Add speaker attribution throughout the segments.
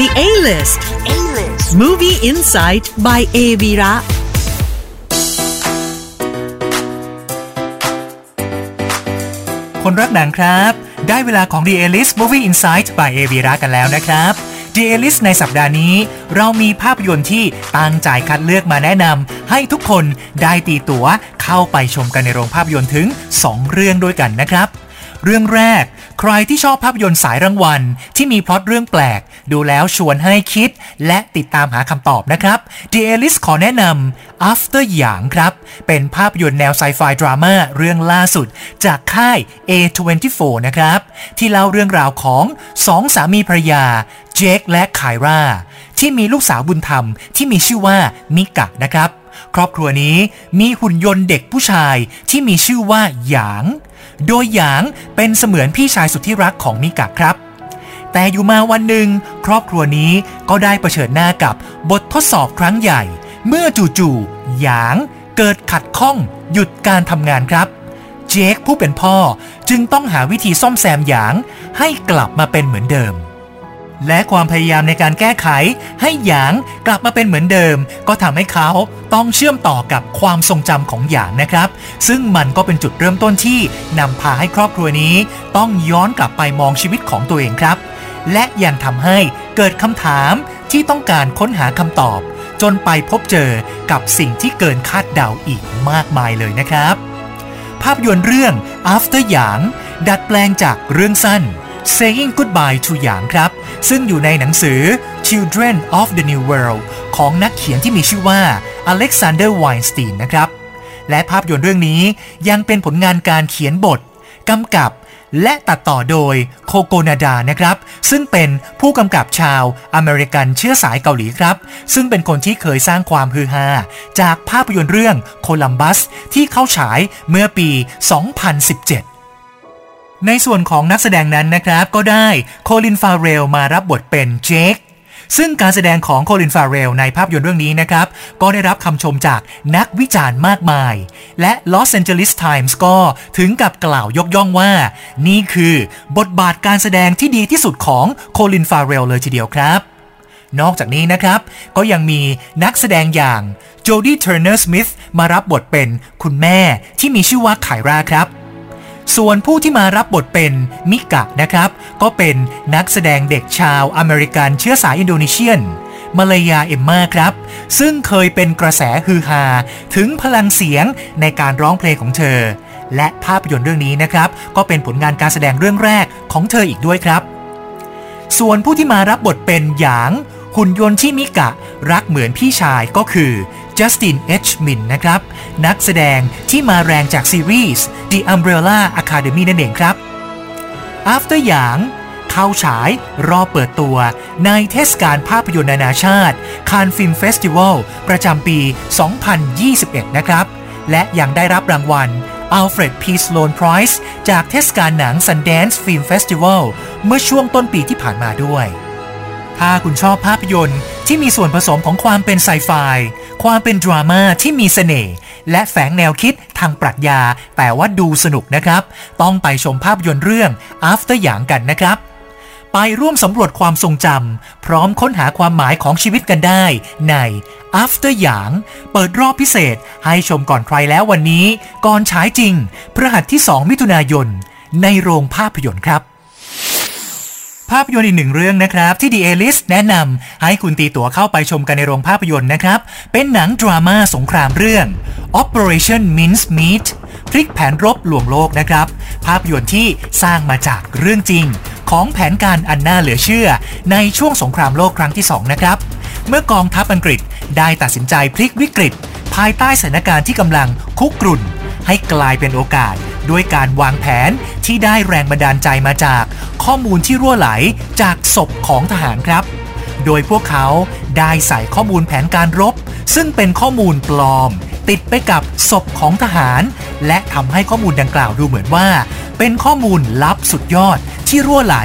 Speaker 1: The A-List
Speaker 2: A-list.
Speaker 1: Movie Insight by A v i r a
Speaker 3: คนรักหนังครับ ได้เวลาของ The A-List Movie Insight by a v i r a กันแล้วนะครับ The A-List ในสัปดาห์นี้ เรามีภาพยนตร์ที่ตั้งใจคัดเลือกมาแนะนำให้ทุกคนได้ตีตั๋วเข้าไปชมกันในโรงภาพยนตร์ถึง 2 เรื่องด้วยกันนะครับ เรื่องแรก ใครที่ชอบภาพยนตร์สายรางวัล ที่มีพล็อตเรื่องแปลก ดูแล้วชวนให้คิด และติดตามหาคำตอบนะครับ The a l i s ขอแนะนำ After หยางครับ เป็นภาพยนตร์แนวไซไฟดราม่าเรื่องล่าสุด จากค่าย A24 นะครับ ที่เล่าเรื่องราวของสองสามีภรรยาเจคและไคราที่มีลูกสาวบุญธรรมที่มีชื่อว่ามิกะนะครับ ครอบครัวนี้มีหุ่นยนต์เด็กผู้ชายที่มีชื่อว่าหยาง โดยหยางเป็นเสมือนพี่ชายสุดที่รักของมิกะครับ แต่อยู่มาวันหนึ่ง ครอบครัวนี้ก็ได้เผชิญหน้ากับบททดสอบครั้งใหญ่ เมื่อจู่ๆหยางเกิดขัดข้องหยุดการทำงานครับ เจคผู้เป็นพ่อจึงต้องหาวิธีซ่อมแซมหยางให้กลับมาเป็นเหมือนเดิม และความพยายามในการแก้ไข ให้หยางกลับมาเป็นเหมือนเดิม ก็ทำให้เขาต้องเชื่อมต่อกับความทรงจำของหยางนะครับ ซึ่งมันก็เป็นจุดเริ่มต้นที่นำพาให้ครอบครัวนี้ ต้องย้อนกลับไปมองชีวิตของตัวเองครับ และยังทำให้เกิดคำถามที่ต้องการค้นหาคำตอบ จนไปพบเจอกับสิ่งที่เกินคาดเดาอีกมากมายเลยนะครับ ภาพยนตร์เรื่อง After หยางดัดแปลงจากเรื่องสั้น Saying Goodbye to หยางครับ ซึ่งอยู่ในหนังสือ Children of the New World ของนักเขียนที่มีชื่อว่า Alexander Weinstein นะครับ และภาพยนตร์เรื่องนี้ยังเป็นผลงานการเขียนบทกำกับและตัดต่อโดยโคโกนาดานะครับ ซึ่งเป็นผู้กำกับชาวอเมริกันเชื้อสายเกาหลีครับ ซึ่งเป็นคนที่เคยสร้างความฮือฮาจากภาพยนตร์เรื่องโคลัมบัสที่เข้าฉายเมื่อปี 2017 ในส่วนของนักแสดงนั้นนะครับก็ได้โคลินฟาเรลมารับบทเป็นเจคซึ่งการแสดงของโคลินฟาเรลในภาพยนตร์เรื่องนี้นะครับ ก็ได้รับคำชมจากนักวิจารณ์มากมาย และ Los Angeles Times ก็ถึงกับกล่าวยกย่องว่า นี่คือบทบาทการแสดงที่ดีที่สุดของโคลินฟาเรลเลยทีเดียวครับ นอกจากนี้นะครับ ก็ยังมีนักแสดงอย่างโจดี้เทอร์เนอร์สมิธมารับบทเป็นคุณแม่ที่มีชื่อว่าไคราครับ ส่วนผู้ที่มารับบทเป็นมิกะนะครับ ก็เป็นนักแสดงเด็กชาวอเมริกันเชื้อสายอินโดนีเซียนมาเลอาเอมมาครับ ซึ่งเคยเป็นกระแสฮือฮาถึงพลังเสียงในการร้องเพลงของเธอ และภาพยนตร์เรื่องนี้นะครับ ก็เป็นผลงานการแสดงเรื่องแรกของเธออีกด้วยครับ ส่วนผู้ที่มารับบทเป็นหยาง หุ่นยนต์ที่มิกะรักเหมือนพี่ชายก็คือจัสตินเอชมินนะครับ นักแสดงที่มาแรงจากซีรีส์ The Umbrella Academy นั่นเองครับ After หยางเข้าฉายรอบเปิดตัวในเทศกาลภาพยนตร์นานาชาติคานฟิล์มเฟสติวัลประจำปี 2021 นะครับ และยังได้รับรางวัล Alfred P. Sloan Prize จากเทศกาลหนัง Sundance Film Festival เมื่อช่วงต้นปีที่ผ่านมาด้วย ถ้าคุณชอบภาพยนตร์ที่มีส่วนผสมของความเป็นไซไฟ ความเป็นดราม่าที่มีเสน่ห์ และแฝงแนวคิดทางปรัชญา แต่ว่าดูสนุกนะครับ ต้องไปชมภาพยนตร์เรื่อง After หยางกันนะครับ ไปร่วมสำรวจความทรงจำพร้อมค้นหาความหมายของชีวิตกันได้ใน After หยาง เปิดรอบพิเศษ ให้ชมก่อนใครแล้ววันนี้ ก่อนฉายจริงพฤหัสที่ 2 มิถุนายน ในโรงภาพยนตร์ครับ ภาพยนตร์อีกหนึ่งเรื่องนะครับ ที่ The A-List แนะนำให้คุณตีตั๋วเข้าไปชมกันในโรงภาพยนตร์นะครับ เป็นหนังดราม่าสงครามเรื่อง Operation Mince Meat พลิกแผนรบลวงโลกนะครับ ภาพยนตร์ที่สร้างมาจากเรื่องจริง ของแผนการอันน่าเหลือเชื่อ ในช่วงสงครามโลกครั้งที่ 2 นะครับ เมื่อกองทัพอังกฤษได้ตัดสินใจพลิกวิกฤต ภายใต้สถานการณ์ที่กำลังคุกกรุ่น ให้กลายเป็นโอกาส ด้วยการวางแผนที่ได้แรงบันดาลใจมาจากข้อมูลที่รั่วไหลจากศพของทหารครับ โดยพวกเขาได้ใส่ข้อมูลแผนการรบ ซึ่งเป็นข้อมูลปลอม ติดไปกับศพของทหาร และทำให้ข้อมูลดังกล่าวดูเหมือนว่า เป็นข้อมูลลับสุดยอดที่รั่วไหล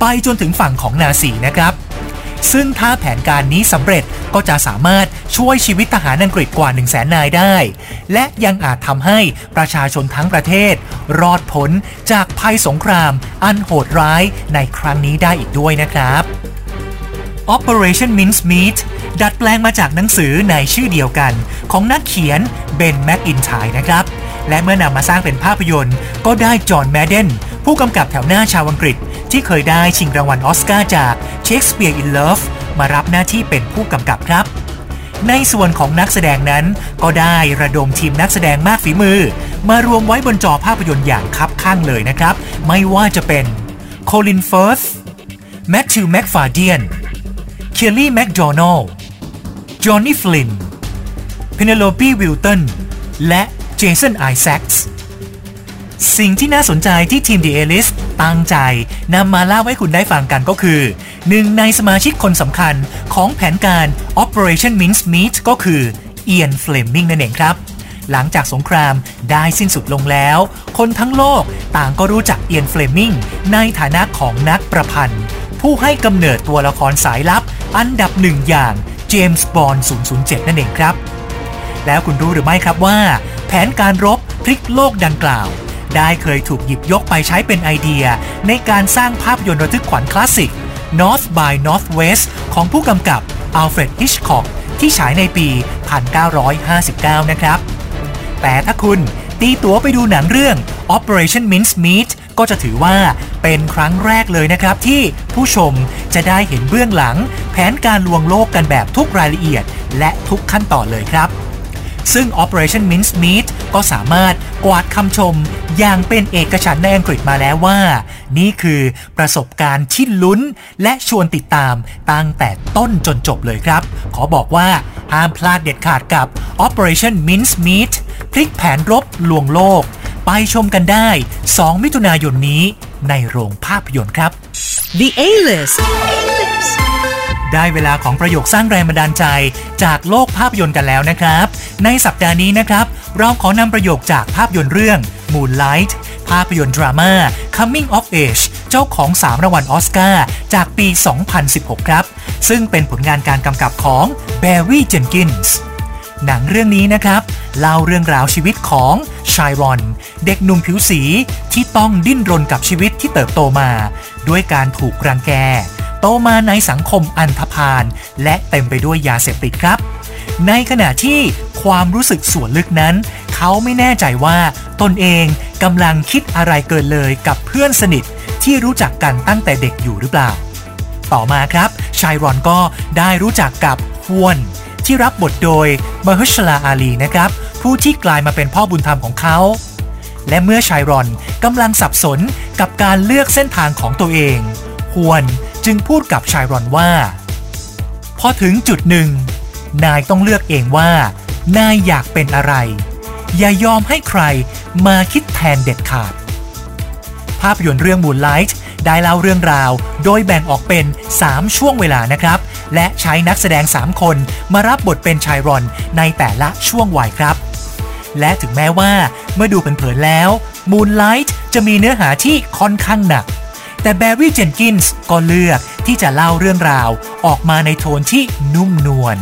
Speaker 3: ไปจนถึงฝั่งของนาซีนะครับ ซึ่งถ้าแผนการนี้สำเร็จก็จะสามารถช่วยชีวิตทหารอังกฤษกว่า 1 0 0 0 0แสนนายได้ และยังอาจทำให้ประชาชนทั้งประเทศ รอดพ้นจากภัยสงคราม อันโหดร้ายในครั้งนี้ได้อีกด้วยนะครับ Operation Mincemeat ดัดแปลงมาจากหนังสือในชื่อเดียวกัน ของนักเขียนเบนแม็กอินไทร์นะครับ และเมื่อนำมาสร้างเป็นภาพยนตร์ ก็ได้จอห์นแมดเดนผู้กำกับแถวหน้าชาวอังกฤษ ที่เคยได้ชิงรางวัลอสการ์จาก Shakespeare in Love มารับหน้าที่เป็นผู้กำกับครับ ในส่วนของนักแสดงนั้นก็ได้ระดมทีมนักแสดงมากฝีมือ มารวมไว้บนจอภาพยนตร์อย่างคับข้างเลยนะครับ ไม่ว่าจะเป็นโคลินเฟิร์ธแมทธิวแม็กฟาเดียนเคลลี่แมคโดนัลจอห์นนี่ฟลินเพเนโลปีวิลตันและเจสันไอแซคส์สิ่งที่น่าสนใจที่ทีม The a l i s ตั้งใจนำมาเล่าให้คุณได้ฟังกันก็คือหนึ่งในสมาชิกคนสำคัญของแผนการ Operation Mincemeat ก็คือเอียนเฟลมิงนั่นเองครับ หลังจากสงครามได้สิ้นสุดลงแล้ว คนทั้งโลกต่างก็รู้จักเอียนเฟลมิงในฐานะของนักประพันธ์ ผู้ให้กำเนิดตัวละครสายลับ อันดับหนึ่งอย่างเจมส์บอนด์007 นั่นเองครับ แล้วคุณรู้หรือไม่ครับว่า แผนการรบพลิกโลกดังกล่าว ได้เคยถูกหยิบยกไปใช้เป็นไอเดีย ในการสร้างภาพยนตร์ระทึกขวัญคลาสสิก North by Northwest ของผู้กำกับอัลเฟรดฮิชคอกที่ฉายในปี 1959 นะครับ แต่ถ้าคุณตีตั๋วไปดูหนังเรื่อง Operation Mincemeat ก็จะถือว่าเป็นครั้งแรกเลยนะครับที่ผู้ชมจะได้เห็นเบื้องหลัง แผนการลวงโลกกันแบบทุกรายละเอียด และทุกขั้นตอนเลยครับ ซึ่ง Operation Mincemeat ก็สามารถกวาดคำชมอย่างเป็นเอกฉันท์ในอังกฤษมาแล้วว่า นี่คือประสบการณ์ที่ลุ้น และชวนติดตามตั้งแต่ต้นจนจบเลยครับ ขอบอกว่าห้ามพลาดเด็ดขาดกับ Operation Mincemeat พลิกแผนรบลวงโลก ไปชมกันได้ 2 มิถุนายนนี้ในโรงภาพยนตร์ครับ
Speaker 1: The A-List
Speaker 3: ได้เวลาของประโยคสร้างแรงบันดาลใจ จากโลกภาพยนตร์กันแล้วนะครับ ในสัปดาห์นี้นะครับ เราขอนำประโยคจากภาพยนตร์เรื่อง Moonlight ภาพยนตร์ดราม่า Coming of Age เจ้าของ 3 รางวัลออสการ์จากปี 2016 ครับ ซึ่งเป็นผลงานการกำกับของ Barry Jenkins หนังเรื่องนี้นะครับ เล่าเรื่องราวชีวิตของชายรอน เด็กหนุ่มผิวสีที่ต้องดิ้นรนกับชีวิตที่เติบโตมา ด้วยการถูกรังแก ตมาในสังคมอันธพาลและเต็มไปด้วยยาเสพติดครับ ในขณะที่ความรู้สึกส่วนลึกนั้น เขาไม่แน่ใจว่าตนเองกำลังคิดอะไรเกินเลยกับเพื่อนสนิทที่รู้จักกันตั้งแต่เด็กอยู่หรือเปล่า ต่อมาครับ ชายรอนก็ได้รู้จักกับฮวน ที่รับบทโดยมฮชลาอาลีนะครับ ผู้ที่กลายมาเป็นพ่อบุญธรรมของเขาและเมื่อชายรอนกำลังสับสนกับการเลือกเส้นทางของตัวเอง ฮวน จึงพูดกับชายรอนว่า พอถึงจุดหนึ่ง นายต้องเลือกเองว่า นายอยากเป็นอะไร อย่ายอมให้ใครมาคิดแทนเด็ดขาด ภาพยนตร์เรื่อง Moonlight ได้เล่าเรื่องราว โดยแบ่งออกเป็น 3 ช่วงเวลานะครับ และใช้นักแสดง 3 คนมารับบทเป็นชายรอนในแต่ละช่วงวัยครับ และถึงแม้ว่าเมื่อดูเผินๆแล้ว Moonlight จะมีเนื้อหาที่ค่อนข้างหนัก แต่แบร์รี่เจนกินส์ก็เลือกที่จะเล่าเรื่องราวออกมาในโทนที่นุ่มนวล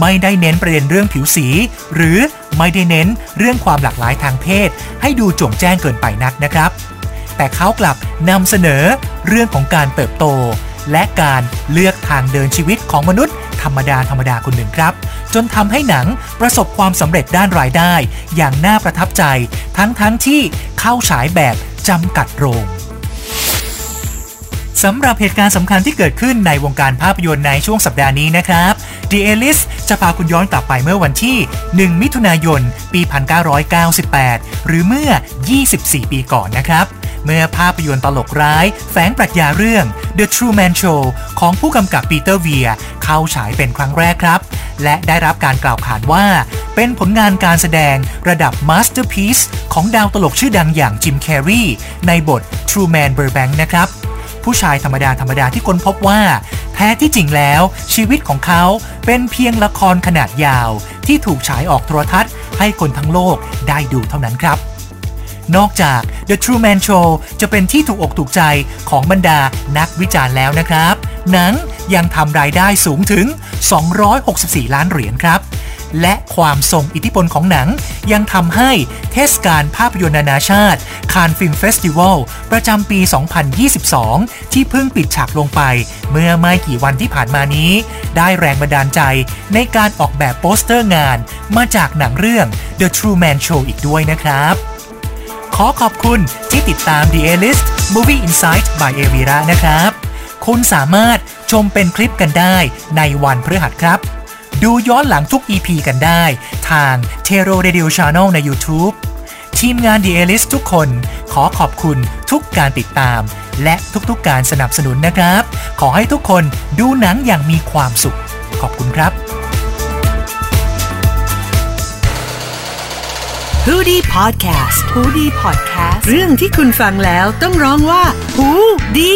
Speaker 3: ไม่ได้เน้นประเด็นเรื่องผิวสี หรือไม่ได้เน้นเรื่องความหลากหลายทางเพศ ให้ดูจงแจ้งเกินไปนักนะครับ แต่เขากลับนำเสนอเรื่องของการเติบโต และการเลือกทางเดินชีวิตของมนุษย์ ธรรมดาธรรมดาคนหนึ่งครับ จนทำให้หนังประสบความสำเร็จด้านรายได้ อย่างน่าประทับใจ ทั้งทั้งที่เข้าฉายแบบจำกัดโรง สำหรับเหตุการณ์สำคัญที่เกิดขึ้นในวงการภาพยนตร์ในช่วงสัปดาห์นี้นะครับ The a l i s จะพาคุณย้อนกลับไปเมื่อวันที่ 1 มิถุนายน ปี 1998 หรือเมื่อ 24 ปีก่อนนะครับ เมื่อภาพยนตร์ตลกร้าย แฝงปรัชญาเรื่อง The Truman Show ของผู้กำกับปีเตอร์เวียเข้าฉายเป็นครั้งแรกครับ และได้รับการกล่าวขานว่า เป็นผลงานการแสดงระดับ Masterpiece ของดาวตลกชื่อดังอย่างจิมแคร์รีในบท Truman Burbank นะครับ ผู้ชายธรรมดาธรรมดาที่ค้นพบว่าแท้ที่จริงแล้วชีวิตของเขาเป็นเพียงละครขนาดยาว ที่ถูกฉายออกโทรทัศน์ ให้คนทั้งโลกได้ดูเท่านั้นครับ นอกจาก The Truman Show จะเป็นที่ถูกอกถูกใจของบรรดานักวิจารณ์แล้วนะครับ หนังยังทำรายได้สูงถึง 264 ล้านเหรียญครับ และความทรงอิทธิพลของหนัง ยังทำให้เทศกาลภาพยนตร์นานาชาติCannes Film Festival ประจำปี 2022 ที่เพิ่งปิดฉากลงไป เมื่อไม่กี่วันที่ผ่านมานี้ ได้แรงบันดาลใจในการออกแบบโปสเตอร์งาน มาจากหนังเรื่อง The Truman Show อีกด้วยนะครับขอขอบคุณที่ติดตาม The A-List Movie Insight by e v i r a นะครับ คุณสามารถชมเป็นคลิปกันได้ในวันพฤหัสครับ ดูย้อนหลังทุก EP กันได้ ทาง t e r o Radio Channel ใน YouTube ทีมงาน The A-List ทุกคน ขอขอบคุณทุกการติดตาม และทุกๆการสนับสนุนนะครับ ขอให้ทุกคนดูหนังอย่างมีความสุข ขอบคุณครับ
Speaker 1: h o ดี้พอดแคสต์
Speaker 2: ฮูดี้พอดแคสต์
Speaker 1: เรื่องที่คุณฟังแล้วต้องร้องว่าหูดี